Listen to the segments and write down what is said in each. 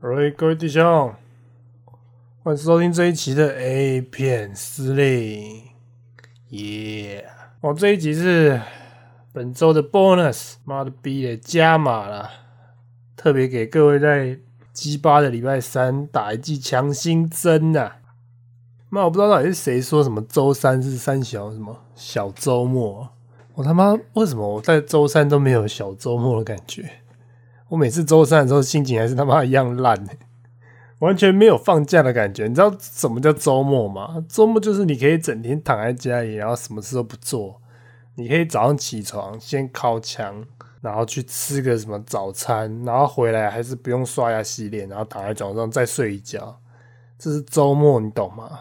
喂，各位弟兄，欢迎收听这一期的 A 片司令，耶！我这一集是本周的 bonus，妈的逼的加码了，特别给各位在鸡巴的礼拜三打一剂强心针呐！妈，我不知道到底是谁说什么周三是三小什么小周末，我他妈为什么我在周三都没有小周末的感觉？我每次周三的时候心情还是他妈一样烂，完全没有放假的感觉。你知道什么叫周末吗？周末就是你可以整天躺在家里，然后什么事都不做。你可以早上起床先靠墙，然后去吃个什么早餐，然后回来还是不用刷牙洗脸，然后躺在床上再睡一觉。这是周末，你懂吗？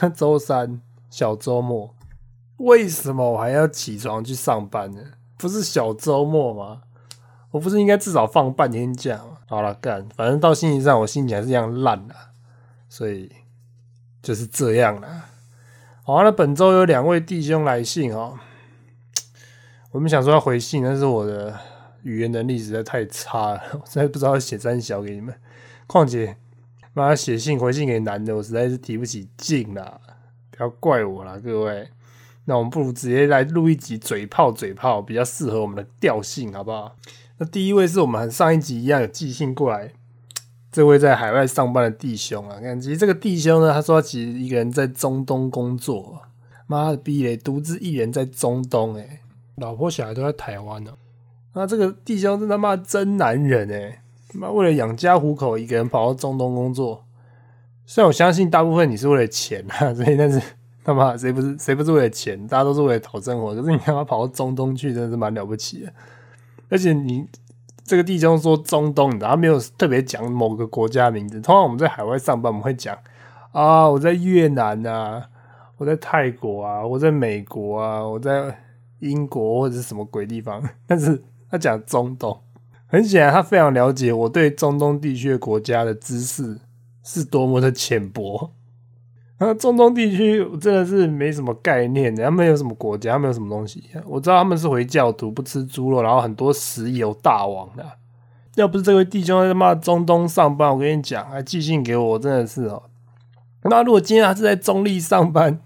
那周三小周末，为什么我还要起床去上班呢？不是小周末吗？我不是应该至少放半天假吗？好了，干，反正到星期三我心情还是一样烂的，所以就是这样了。好，那本周有两位弟兄来信哦，我们想说要回信，但是我的语言能力实在太差了，我实在不知道写三小给你们。况且，妈写信回信给男的，我实在是提不起劲啦，不要怪我啦，各位。那我们不如直接来录一集嘴炮，嘴炮比较适合我们的调性，好不好？那第一位是我们和上一集一样有寄信过来，这位在海外上班的弟兄啊，看其实这个弟兄呢，他说他其实一个人在中东工作，妈的逼嘞，独自一人在中东，诶老婆小孩都在台湾呢。那这个弟兄真他妈真男人诶妈为了养家糊口，一个人跑到中东工作。虽然我相信大部分你是为了钱啊，所以但是他妈谁不是谁不是为了钱？大家都是为了讨生活。可是你他妈跑到中东去，真的是蛮了不起的。而且你这个地中说中东，然后没有特别讲某个国家名字。通常我们在海外上班，我们会讲啊，我在越南啊，我在泰国啊，我在美国啊，我在英国或者是什么鬼地方。但是他讲中东，很显然他非常了解我对中东地区的国家的知识是多么的浅薄。那中东地区真的是没什么概念，他们有什么国家，他们有什么东西？我知道他们是回教徒，不吃猪肉，然后很多石油大王的。要不是这位弟兄在他妈中东上班，我跟你讲，还寄信给我，真的是哦。那如果今天他是在中立上班，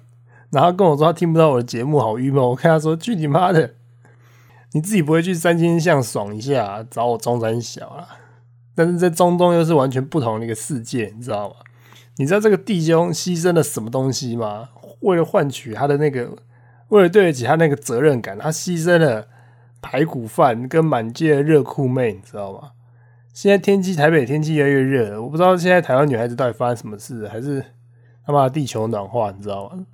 然后跟我说他听不到我的节目，好郁闷。我跟他说：去你妈的！你自己不会去三千巷爽一下，找我中山小啊？但是在中东又是完全不同的一个世界，你知道吗？你知道这个弟兄牺牲了什么东西吗？为了换取他的那个，为了对得起他那个责任感，他牺牲了排骨饭跟满街的热裤妹，你知道吗？现在天气，台北天气越来越热，我不知道现在台湾女孩子到底发生什么事，还是他妈地球暖化，你知道吗？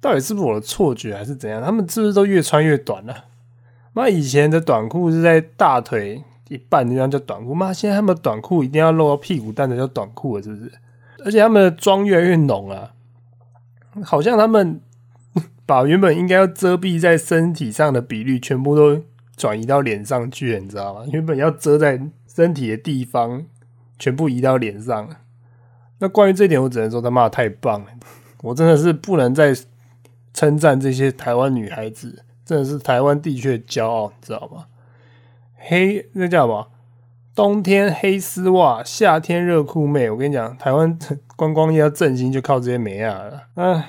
到底是不是我的错觉，还是怎样？他们是不是都越穿越短了？妈，以前的短裤是在大腿一半那样叫短裤，妈，现在他们短裤一定要露到屁股蛋才叫短裤了，是不是？而且他们的妆越来越浓了，好像他们 把原本应该要遮蔽在身体上的比率全部都转移到脸上去，你知道吗？原本要遮在身体的地方，全部移到脸上了。那关于这点，我只能说他妈的太棒了！我真的是不能再称赞这些台湾女孩子，真的是台湾地区的骄傲，你知道吗？黑那叫什么？冬天黑丝袜，夏天热裤妹。我跟你讲，台湾 观光业要振兴，就靠这些美亚了。哎，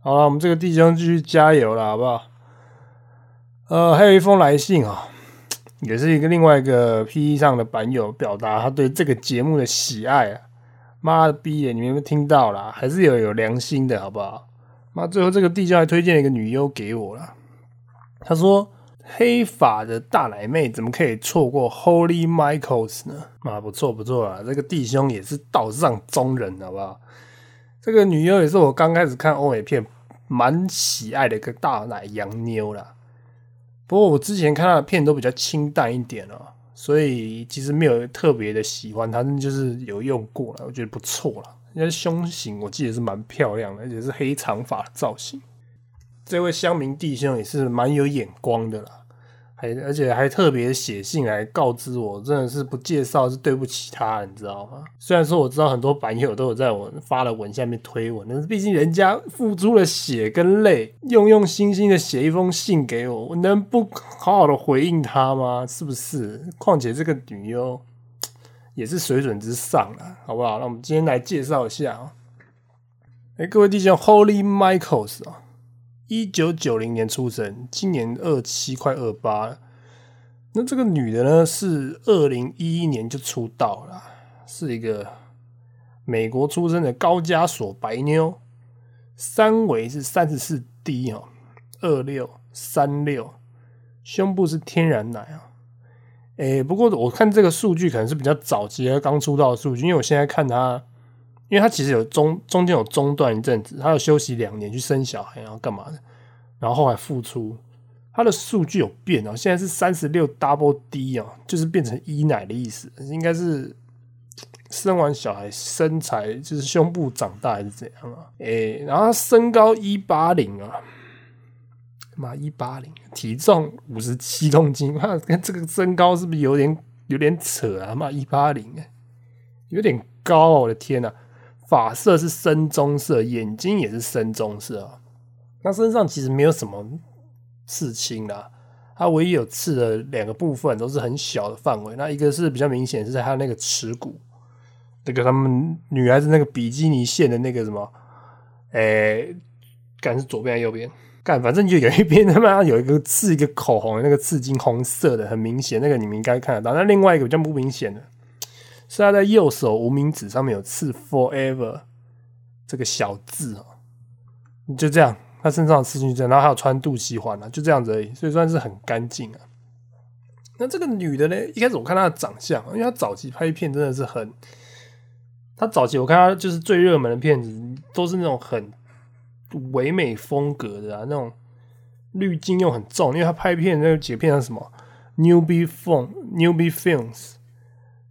好了，我们这个弟兄继续加油了，好不好？呃，还有一封来信啊，也是一个另外一个 P E 上的版友表达他对这个节目的喜爱啊。妈的逼耶，你们有没有听到啦？还是有有良心的，好不好？妈，最后这个弟兄还推荐了一个女优给我了，他说。黑发的大奶妹怎么可以错过 Holy Michaels 呢？啊，不错不错啊，这个弟兄也是道上中人，好不好？这个女优也是我刚开始看欧美片蛮喜爱的一个大奶洋妞啦。不过我之前看她的片都比较清淡一点哦，所以其实没有特别的喜欢她，就是有用过了，我觉得不错了。因为胸型我记得是蛮漂亮的，而且是黑长发造型。这位乡民弟兄也是蛮有眼光的啦。还而且还特别写信来告知我，真的是不介绍是对不起他，你知道吗？虽然说我知道很多版友都有在我发了文下面推文，但是毕竟人家付出了血跟泪，用用心心的写一封信给我，我能不好好的回应他吗？是不是？况且这个女优也是水准之上了，好不好？那我们今天来介绍一下啊。哎，各位弟兄，Holy Michaels 啊，一九九零年出生，今年二七快二八。那这个女的呢，是二零一一年就出道了，是一个美国出生的高加索白妞，三围是三十四 D 哦，二六三六，胸部是天然奶啊。哎，不过我看这个数据可能是比较早期的刚出道的数据，因为我现在看她，因为她其实有中中间有中断一阵子，她有休息两年去生小孩，然后干嘛的，然后后来复出。他的数据有变哦，现在是三十六 double D 哦，就是变成一奶的意思，应该是生完小孩身材就是胸部长大还是怎样啊？诶，然后身高一八零啊，妈一八零，体重五十七公斤，妈跟这个身高是不是有点有点扯啊？妈一八零，有点高哦，我的天呐！发色是深棕色，眼睛也是深棕色啊，那身上其实没有什么。刺青啦，它唯一有刺的两个部分都是很小的范围。那一个是比较明显，是在它那个耻骨，那个他们女孩子那个比基尼线的那个什么，诶，干是左边还是右边？干，反正就有一边他妈有一个刺一个口红，那个刺金红色的，很明显，那个你们应该看得到。那另外一个比较不明显的，是他在右手无名指上面有刺 “forever” 这个小字哦，就这样。他身上刺进去，然后还有穿肚脐环啊，就这样子而已，所以算是很干净啊。那这个女的呢？一开始我看她的长相，因为她早期拍片真的是很，她早期我看她就是最热门的片子都是那种很唯美风格的啊，那种滤镜又很重，因为她拍片那个几片是什么 Newbie Film、Newbie Films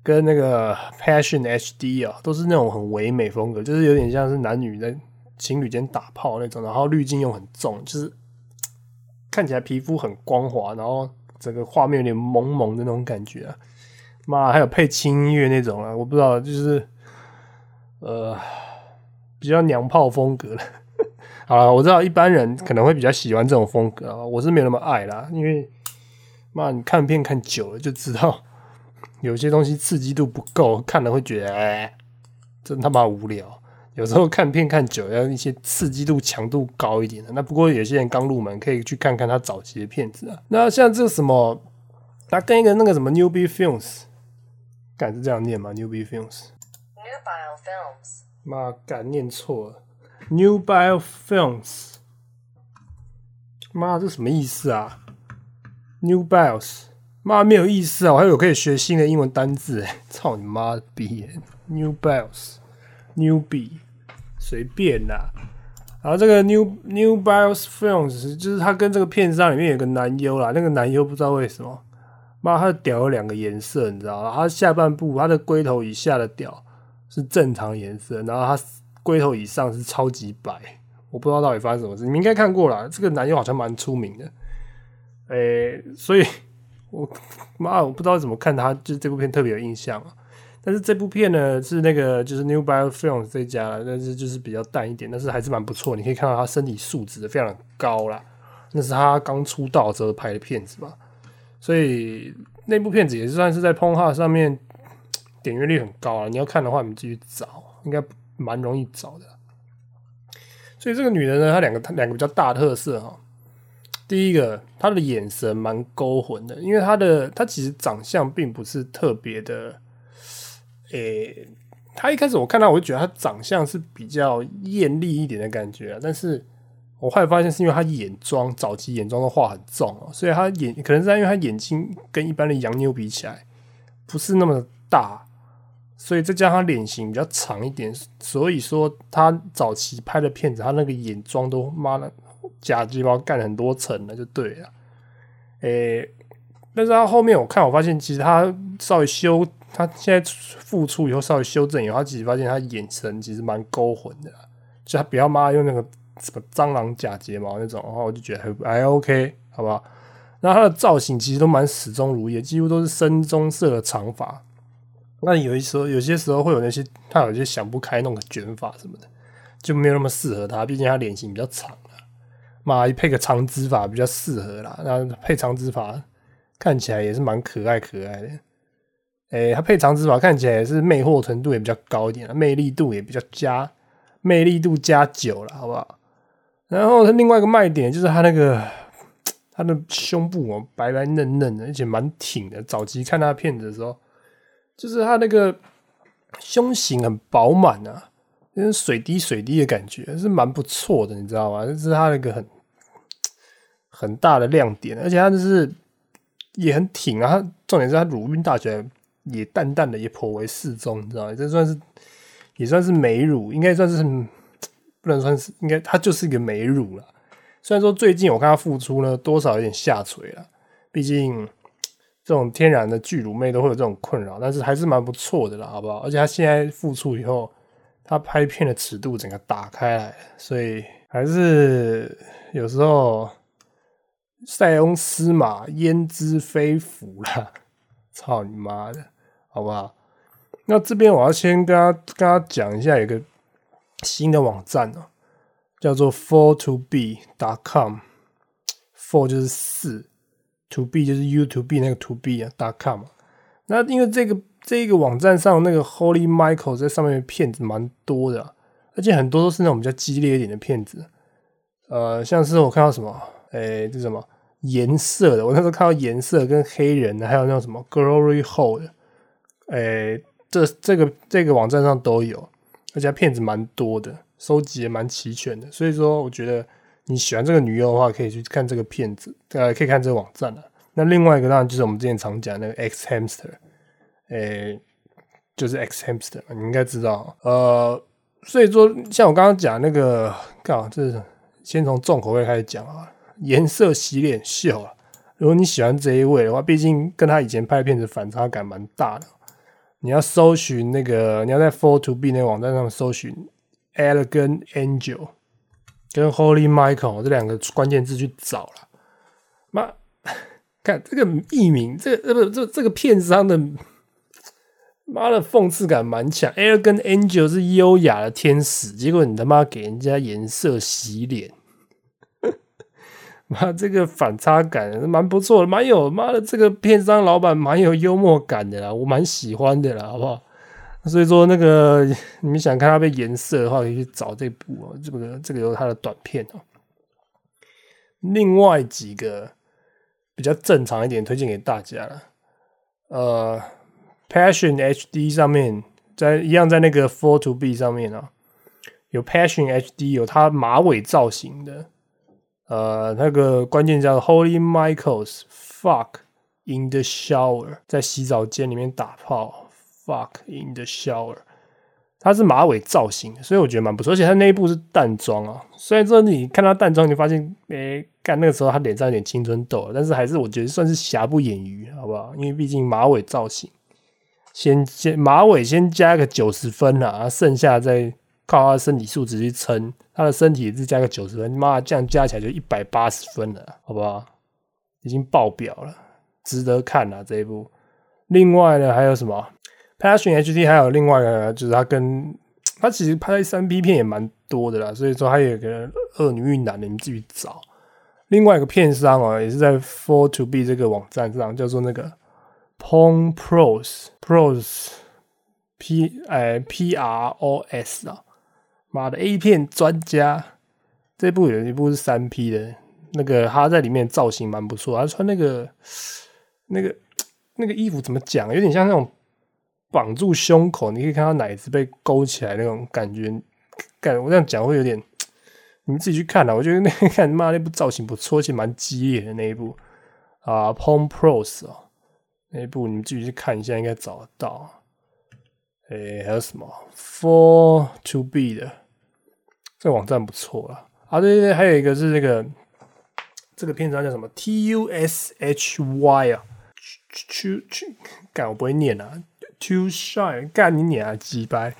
跟那个 Passion HD 啊，都是那种很唯美风格，就是有点像是男女在。情侣间打炮那种，然后滤镜又很重，就是看起来皮肤很光滑，然后整个画面有点萌萌的那种感觉啊！妈，还有配轻音乐那种啊，我不知道，就是呃比较娘炮风格的。好了，我知道一般人可能会比较喜欢这种风格啊，我是没有那么爱啦，因为妈你看片看久了就知道，有些东西刺激度不够，看了会觉得哎，真他妈无聊。有时候看片看久，要一些刺激度强度高一点的。那不过有些人刚入门，可以去看看他早期的片子啊。那像这个什么，他跟一个那个什么 Newbie Films，敢是这样念吗？Newbie Films，Newbie Films，妈敢念错了，Newbie Films，妈这什么意思啊？Newbies，妈没有意思啊！我还有可以学新的英文单字哎，操你妈逼！Newbies。Newbie，随便啦。然后这个 New New Bios Films 就是他跟这个片商里面有个男优啦，那个男优不知道为什么，妈他的屌有两个颜色，你知道吗？他下半部他的龟头以下的屌是正常颜色，然后他龟头以上是超级白，我不知道到底发生什么事。你们应该看过了，这个男优好像蛮出名的，诶，所以我 妈我不知道怎么看他，就这部片特别有印象啊。但是这部片呢是那个就是 New Bio Films 这家，但是就是比较淡一点，但是还是蛮不错。你可以看到他身体素质非常高啦，那是他刚出道时候拍的片子吧，所以那部片子也算是在 p o n h 上面点阅率很高啊。你要看的话，你继续找，应该蛮容易找的。所以这个女人呢，她两个她两个比较大特色哈。第一个，他的眼神蛮勾魂的，因为他的他其实长相并不是特别的。诶，他一开始我看到我就觉得他长相是比较艳丽一点的感觉，但是我后来发现是因为他眼妆早期眼妆都画很重哦，所以他眼可能是因为他眼睛跟一般的洋妞比起来不是那么大，所以再加上他脸型比较长一点，所以说他早期拍的片子他那个眼妆都妈的假睫毛干很多层了就对了，诶，但是他后面我看我发现其实他稍微修。他现在复出以后稍微修正以后，他其实发现他眼神其实蛮勾魂的，就他不要妈用那个什么蟑螂假睫毛那种，然后我就觉得还还 OK，好不好？然后他的造型其实都蛮始终如一，几乎都是深棕色的长发。那有一时候有些时候会有那些他有些想不开弄个卷发什么的，就没有那么适合他，毕竟他脸型比较长。妈配个长直发比较适合啦，那配长直发看起来也是蛮可爱可爱的。诶，它配长直发看起来也是魅惑程度也比较高一点，魅力度也比较加，魅力度加九了，好不好？然后它另外一个卖点就是它那个 它的胸部哦，白白嫩嫩的，而且蛮挺的。早期看它片子的时候，就是它那个胸型很饱满啊，那种水滴水滴的感觉是蛮不错的，你知道吗？这是它那个很很大的亮点，而且它就是也很挺啊。它重点是它乳晕大起来。也淡淡的，也颇为适中，你知道吗？这算是也算是美乳，应该算是不能算是，应该它就是一个美乳了。虽然说最近我看它复出呢，多少有点下垂了，毕竟这种天然的巨乳妹都会有这种困扰，但是还是蛮不错的啦，好不好？而且它现在复出以后，他拍片的尺度整个打开来，所以还是有时候塞翁失马焉知非福啦。操你妈的，好不好？那这边我要先跟他跟他讲一下，有个新的网站哦，叫做 four to b dot com。four 就是四，to b 就是 you to b 那个 to b 啊，dot com。那因为这个这个网站上那个 Holy Michael 在上面的骗子蛮多的，而且很多都是那种比较激烈一点的骗子。呃，像是我看到什么，哎，这什么？颜色的，我那时候看到颜色跟黑人的，还有那种什么 Glory Hole，诶，这这个这个网站上都有，而且骗子蛮多的，收集也蛮齐全的。所以说，我觉得你喜欢这个女优的话，可以去看这个骗子，呃，可以看这个网站啊。那另外一个当然就是我们之前常讲那个 X Hamster，诶，就是 X Hamster，你应该知道。呃，所以说像我刚刚讲那个，干嘛？这是先从重口味开始讲啊。颜色洗脸秀啊！如果你喜欢这一位的话，毕竟跟他以前拍片子反差感蛮大的。你要搜寻那个，你要在 Four to B 那个网站上搜寻 Elegant Angel 跟 Holy Michael 这两个关键字去找了。妈，看这个艺名，这个不这这个片商的妈的讽刺感蛮强。Air 跟 Angel 是优雅的天使，结果你他妈给人家颜色洗脸。妈，这个反差感蛮不错的，蛮有妈的，这个片商老板蛮有幽默感的啦，我蛮喜欢的啦，好不好？所以说，那个你们想看他被颜色的话，可以去找这部哦，这个这个有他的短片哦。另外几个比较正常一点，推荐给大家了。呃，Passion HD 上面，在一样在那个 Four to B 上面啊，有 Passion HD，有它马尾造型的。呃，那个关键叫 Holy Michael's fuck in the shower，在洗澡间里面打炮，fuck in the shower，它是马尾造型，所以我觉得蛮不错，而且它那一部是淡妆啊。虽然说你看它淡妆，你发现，诶，干那个时候他脸上有点青春痘，但是还是我觉得算是瑕不掩瑜，好不好？因为毕竟马尾造型，先先马尾先加个九十分啦啊，剩下再。靠他身体素质去撑，他的身体也是加个九十分，妈这样加起来就一百八十分了，好不好？已经爆表了，值得看啊这一部。另外呢，还有什么？Passion HD 还有另外一个，就是他跟他其实拍三 B 片也蛮多的啦，所以说还有个恶女运男的，你们自己找。另外一个片商哦，也是在 Four to B 这个网站上，叫做那个 Pong Pros Pros P 哎 P R O S 啊。妈的，A 片专家，这部有一部是三 P 的，那个他在里面造型蛮不错，他穿那个那个那个衣服怎么讲，有点像那种绑住胸口，你可以看到奶子被勾起来那种感觉。感我这样讲会有点，你们自己去看啦。我觉得那看 妈那部造型不错，而且蛮激烈的那一部啊，Pong Pros 哦，那一部你们自己去看一下，应该找得到。诶，还有什么 For to be 的？这个网站不错了啊！对对对，还有一个是这个这个片商叫什么 T U S H Y 啊，Too 干我不会念啊，Too Shy 干你念啊，鸡掰，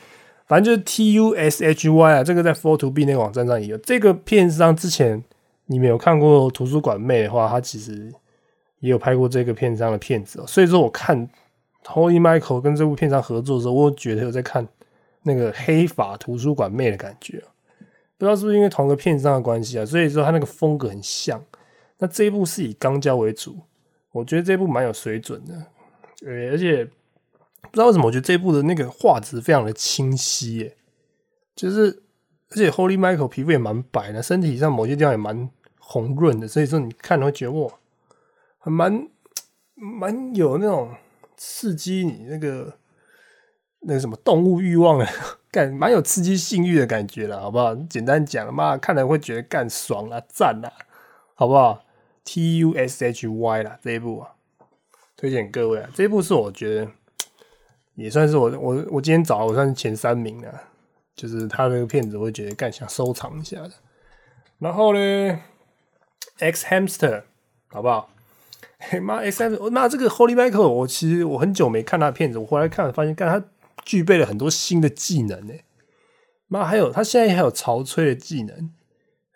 反正就是 T U S H Y 啊，这个在 For To Be 那个网站上也有。这个片商之前你没有看过图书馆妹的话，他其实也有拍过这个片商的片子哦。所以说我看 Holy Michael 跟这部片商合作的时候，我觉得有在看那个黑发图书馆妹的感觉。不知道是不是因为同个片商的关系啊，所以说他那个风格很像。那这一部是以钢胶为主，我觉得这部蛮有水准的。呃，而且不知道为什么，我觉得这部的那个画质非常的清晰，耶，就是而且 Holy Michael 皮肤也蛮白的，身体上某些地方也蛮红润的，所以说你看会觉得哇，还蛮 蛮有那种刺激你那个那个什么动物欲望的 感，蛮有刺激性欲的感觉了，好不好？简单讲，妈看了会觉得干爽啊，赞啊，好不好？T U S H Y 啦，这一部啊，推荐各位啊，这一部是我觉得。也算是我我我今天找我算是前三名了，就是他那个片子，我会觉得干想收藏一下的。然后呢，X Hamster 好不好？嘿妈，S M，那这个 Holy Michael，我其实我很久没看他的片子，我回来看发现，干他具备了很多新的技能呢。妈，还有他现在还有潮吹的技能。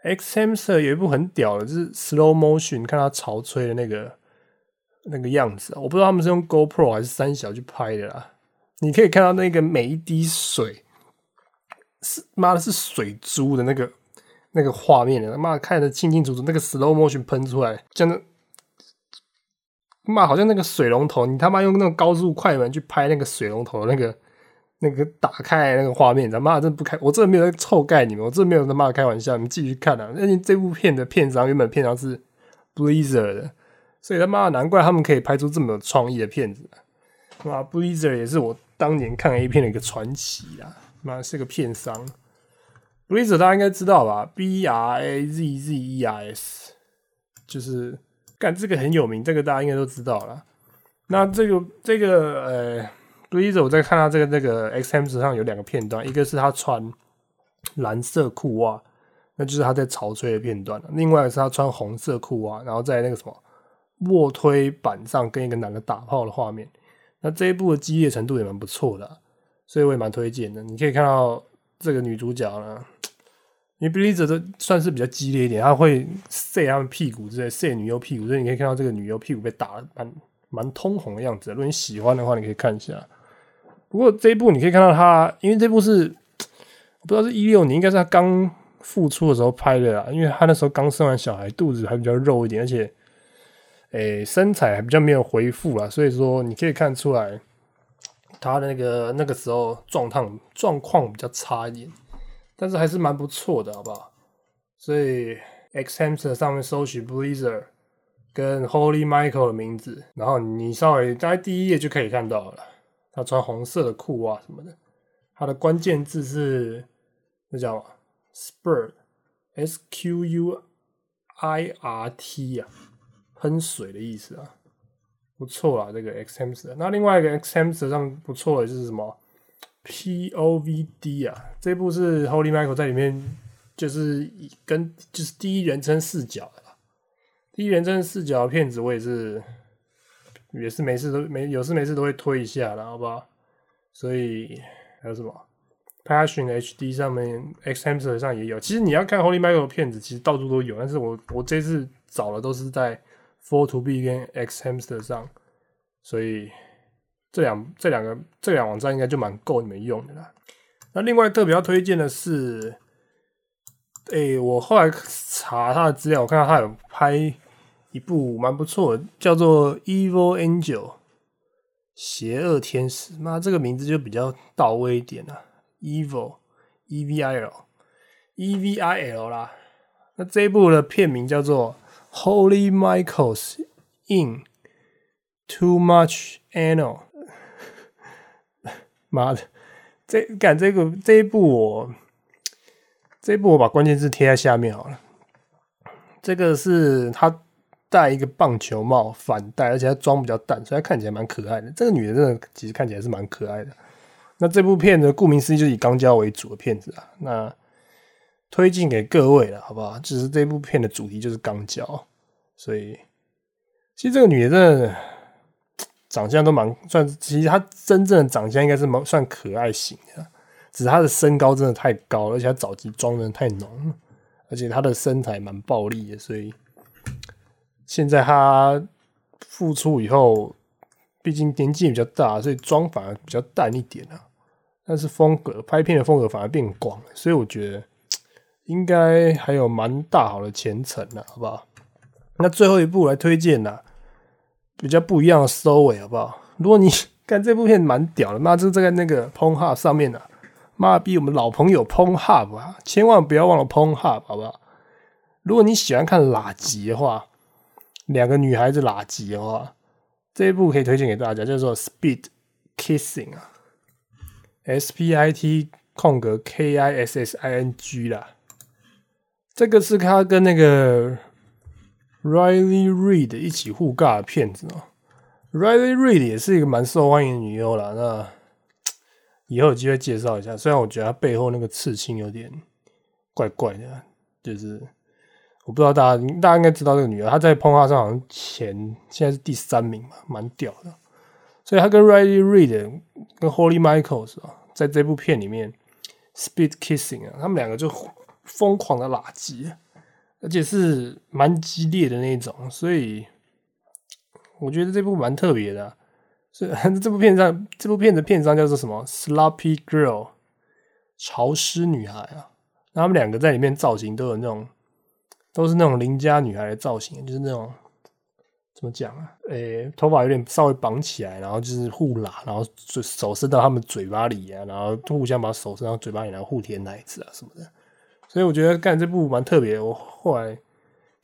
X M Sir 有一部很屌的，就是 Slow Motion，看他潮吹的那个那个样子，我不知道他们是用 GoPro 还是三小去拍的啦。你可以看到那个每一滴水是妈的，是水珠的那个那个画面的，妈看得清清楚楚。那个 slow motion 喷出来，真的，妈好像那个水龙头，你他妈用那种高速快门去拍那个水龙头那个那个打开那个画面，他妈真不开，我真的没有在臭盖你们，我真的没有他妈开玩笑，你们继续看啊。那这部片的片商原本片商是 Blizzard 的，所以他妈难怪他们可以拍出这么有创意的片子。妈，Blizzard 也是我。当年看 A 片的一个传奇啊，妈是个片商。Blizzard 大家应该知道吧？B R A Z Z E R S，就是干这个很有名，这个大家应该都知道了。那这个这个呃，Blizzard 我在看他这个那个 X M 上有两个片段，一个是他穿蓝色裤袜，那就是他在潮吹的片段另外是他穿红色裤袜，然后在那个什么卧推板上跟一个男的打炮的画面。那这一部的激烈程度也蛮不错的，所以我也蛮推荐的。你可以看到这个女主角呢，因为 Blizzard 都算是比较激烈一点，他会射他们屁股之类，射女优屁股，所以你可以看到这个女优屁股被打的蛮蛮通红的样子。如果你喜欢的话，你可以看一下。不过这一部你可以看到她，因为这部是我 不知道是一六年，应该是她刚复出的时候拍的啦，因为她那时候刚生完小孩，肚子还比较肉一点，而且。诶，身材还比较没有恢复啦，所以说你可以看出来，他的那个那个时候状况状况比较差一点，但是还是蛮不错的，好不好？所以 X Hamster 上面搜取 Blizzard 跟 Holy Michael 的名字，然后你稍微在第一页就可以看到了，他穿红色的裤袜什么的，他的关键字是那叫 Spurt，S Q U I R T 啊。喷水的意思啊，不错啊，这个 X Hamster。那另外一个 X Hamster 上不错的就是什么 P O V D 啊，这部是 Holy Michael 在里面就是跟就是第一人称视角的，第一人称视角的片子我也是也是没事都没有事没事都会推一下的，好不好？所以还有什么 Passion H D 上面 X Hamster 上也有。其实你要看 Holy Michael 的片子，其实到处都有，但是我我这次找的都是在。For to B 跟 X Hamster 上，所以这两这两个这两网站应该就蛮够你们用的啦。那另外特别要推荐的是，哎，我后来查他的资料，我看到他有拍一部蛮不错的，叫做《Evil Angel》邪恶天使。那这个名字就比较到位一点了，Evil E V I L E V I L 啦。那这一部的片名叫做。Holy Michael's in too much anal，妈的，这干这个这一部我这一部我把关键字贴在下面好了。这个是他戴一个棒球帽反戴，而且他妆比较淡，所以他看起来蛮可爱的。这个女的真的其实看起来是蛮可爱的。那这部片呢，顾名思义就是以钢胶为主的片子啊。那推荐给各位了，好不好？只是这部片的主题就是钢胶，所以其实这个女的真的长相都蛮算，其实他真正的长相应该是蛮算可爱型的，只是他的身高真的太高，而且他早期妆真的太浓，而且他的身材蛮暴力的，所以现在他复出以后，毕竟年纪比较大，所以妆反而比较淡一点啊。但是风格拍片的风格反而变广，所以我觉得。应该还有蛮大好的前程呢，好不好？那最后一步来推荐呐，比较不一样的收尾，好不好？如果你 看这部片蛮屌的，那就在那个 p o n Hub 上面的，妈逼我们老朋友 p o n Hub 啊，千万不要忘了 p o n Hub 好不好？如果你喜欢看垃圾的话，两个女孩子垃圾的话，这一部可以推荐给大家，叫做 Speed Kissing 啊，S P I T 空格 K I S S I N G 啦，这个是他跟那个 Riley Reid 一起互尬的片子哦。Riley Reid 也是一个蛮受欢迎的女优啦，那以后有机会介绍一下。虽然我觉得她背后那个刺青有点怪怪的，就是我不知道大家大家应该知道这个女优，她在碰画上好像前现在是第三名嘛，蛮屌的。所以她跟 Riley Reid 跟 Holy Michaels 啊，在这部片里面 Speed Kissing 啊，他们两个就疯狂的拉圾，而且是蛮激烈的那种，所以。我觉得这部蛮特别的，是 这部片上这部片的片商叫做什么？Sloppy Girl，潮湿女孩啊。那他们两个在里面造型都有那种，都是那种邻家女孩的造型，就是那种怎么讲啊？诶，头发有点稍微绑起来，然后就是互拉，然后手伸到他们嘴巴里啊，然后互相把手伸到嘴巴里，然后互舔奶子啊什么的。所以我觉得干这部蛮特别。我后来。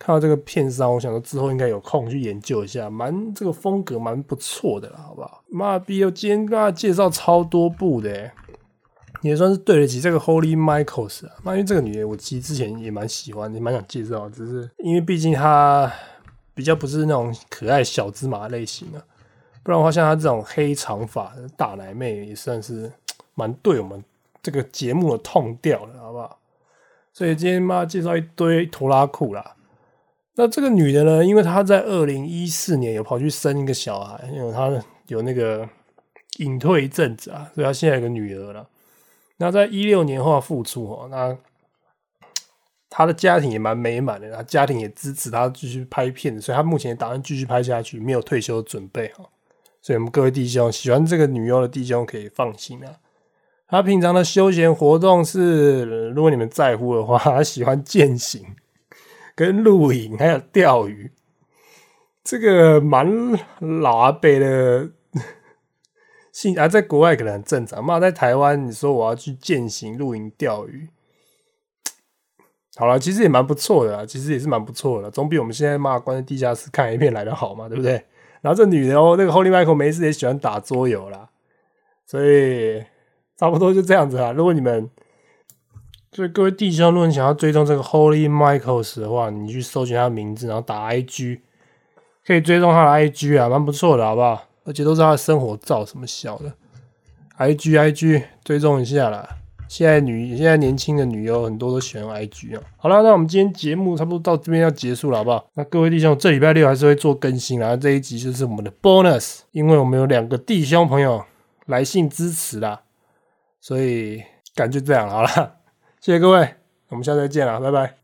看到这个片商，我想说之后应该有空去研究一下，蛮这个风格蛮不错的啦，好不好？妈逼，我今天跟他介绍超多部的，也算是对得起这个 Holy Michaels 啊。那因为这个女的，我其实之前也蛮喜欢，也蛮想介绍，只是因为毕竟她比较不是那种可爱小芝麻类型的，不然的话，像她这种黑长发大奶妹，也算是 蛮对我们这个节目的痛调的，好不好？所以今天妈介绍一堆拖拉裤啦。那这个女的呢？因为她在二零一四年有跑去生一个小孩，因为她有那个隐退一阵子啊，所以她现在有个女儿了。那在一六年后复出哦，那她的家庭也蛮美满的，她家庭也支持她继续拍片，所以她目前打算继续拍下去，没有退休准备哈。所以我们各位弟兄喜欢这个女优的弟兄可以放心啊。他平常的休闲活动是，如果你们在乎的话，他喜欢健行。跟露营还有钓鱼，这个蛮老阿伯的性啊，在国外可能很正常。嘛，在台湾，你说我要去践行露营钓鱼，好了，其实也蛮不错的，其实也是蛮不错的，总比我们现在骂关在地下室看一片来的好嘛，对不对？然后这女的哦，那个 Holy Michael 没事也喜欢打桌游啦，所以差不多就这样子啊。如果你们所以各位弟兄，如果你想要追踪这个 Holy Michaels 的话，你去搜寻他的名字，然后打 IG，可以追踪他的 IG 啊，蛮不错的，好不好？而且都是他的生活照什么小的，IG IG 追踪一下啦。现在女现在年轻的女优很多都喜欢 IG 啊。好了，那我们今天节目差不多到这边要结束了，好不好？那各位弟兄，这礼拜六还是会做更新啦。这一集就是我们的 bonus，因为我们有两个弟兄朋友来信支持啦，所以感觉这样好了。谢谢各位，我们下次再见了，拜拜。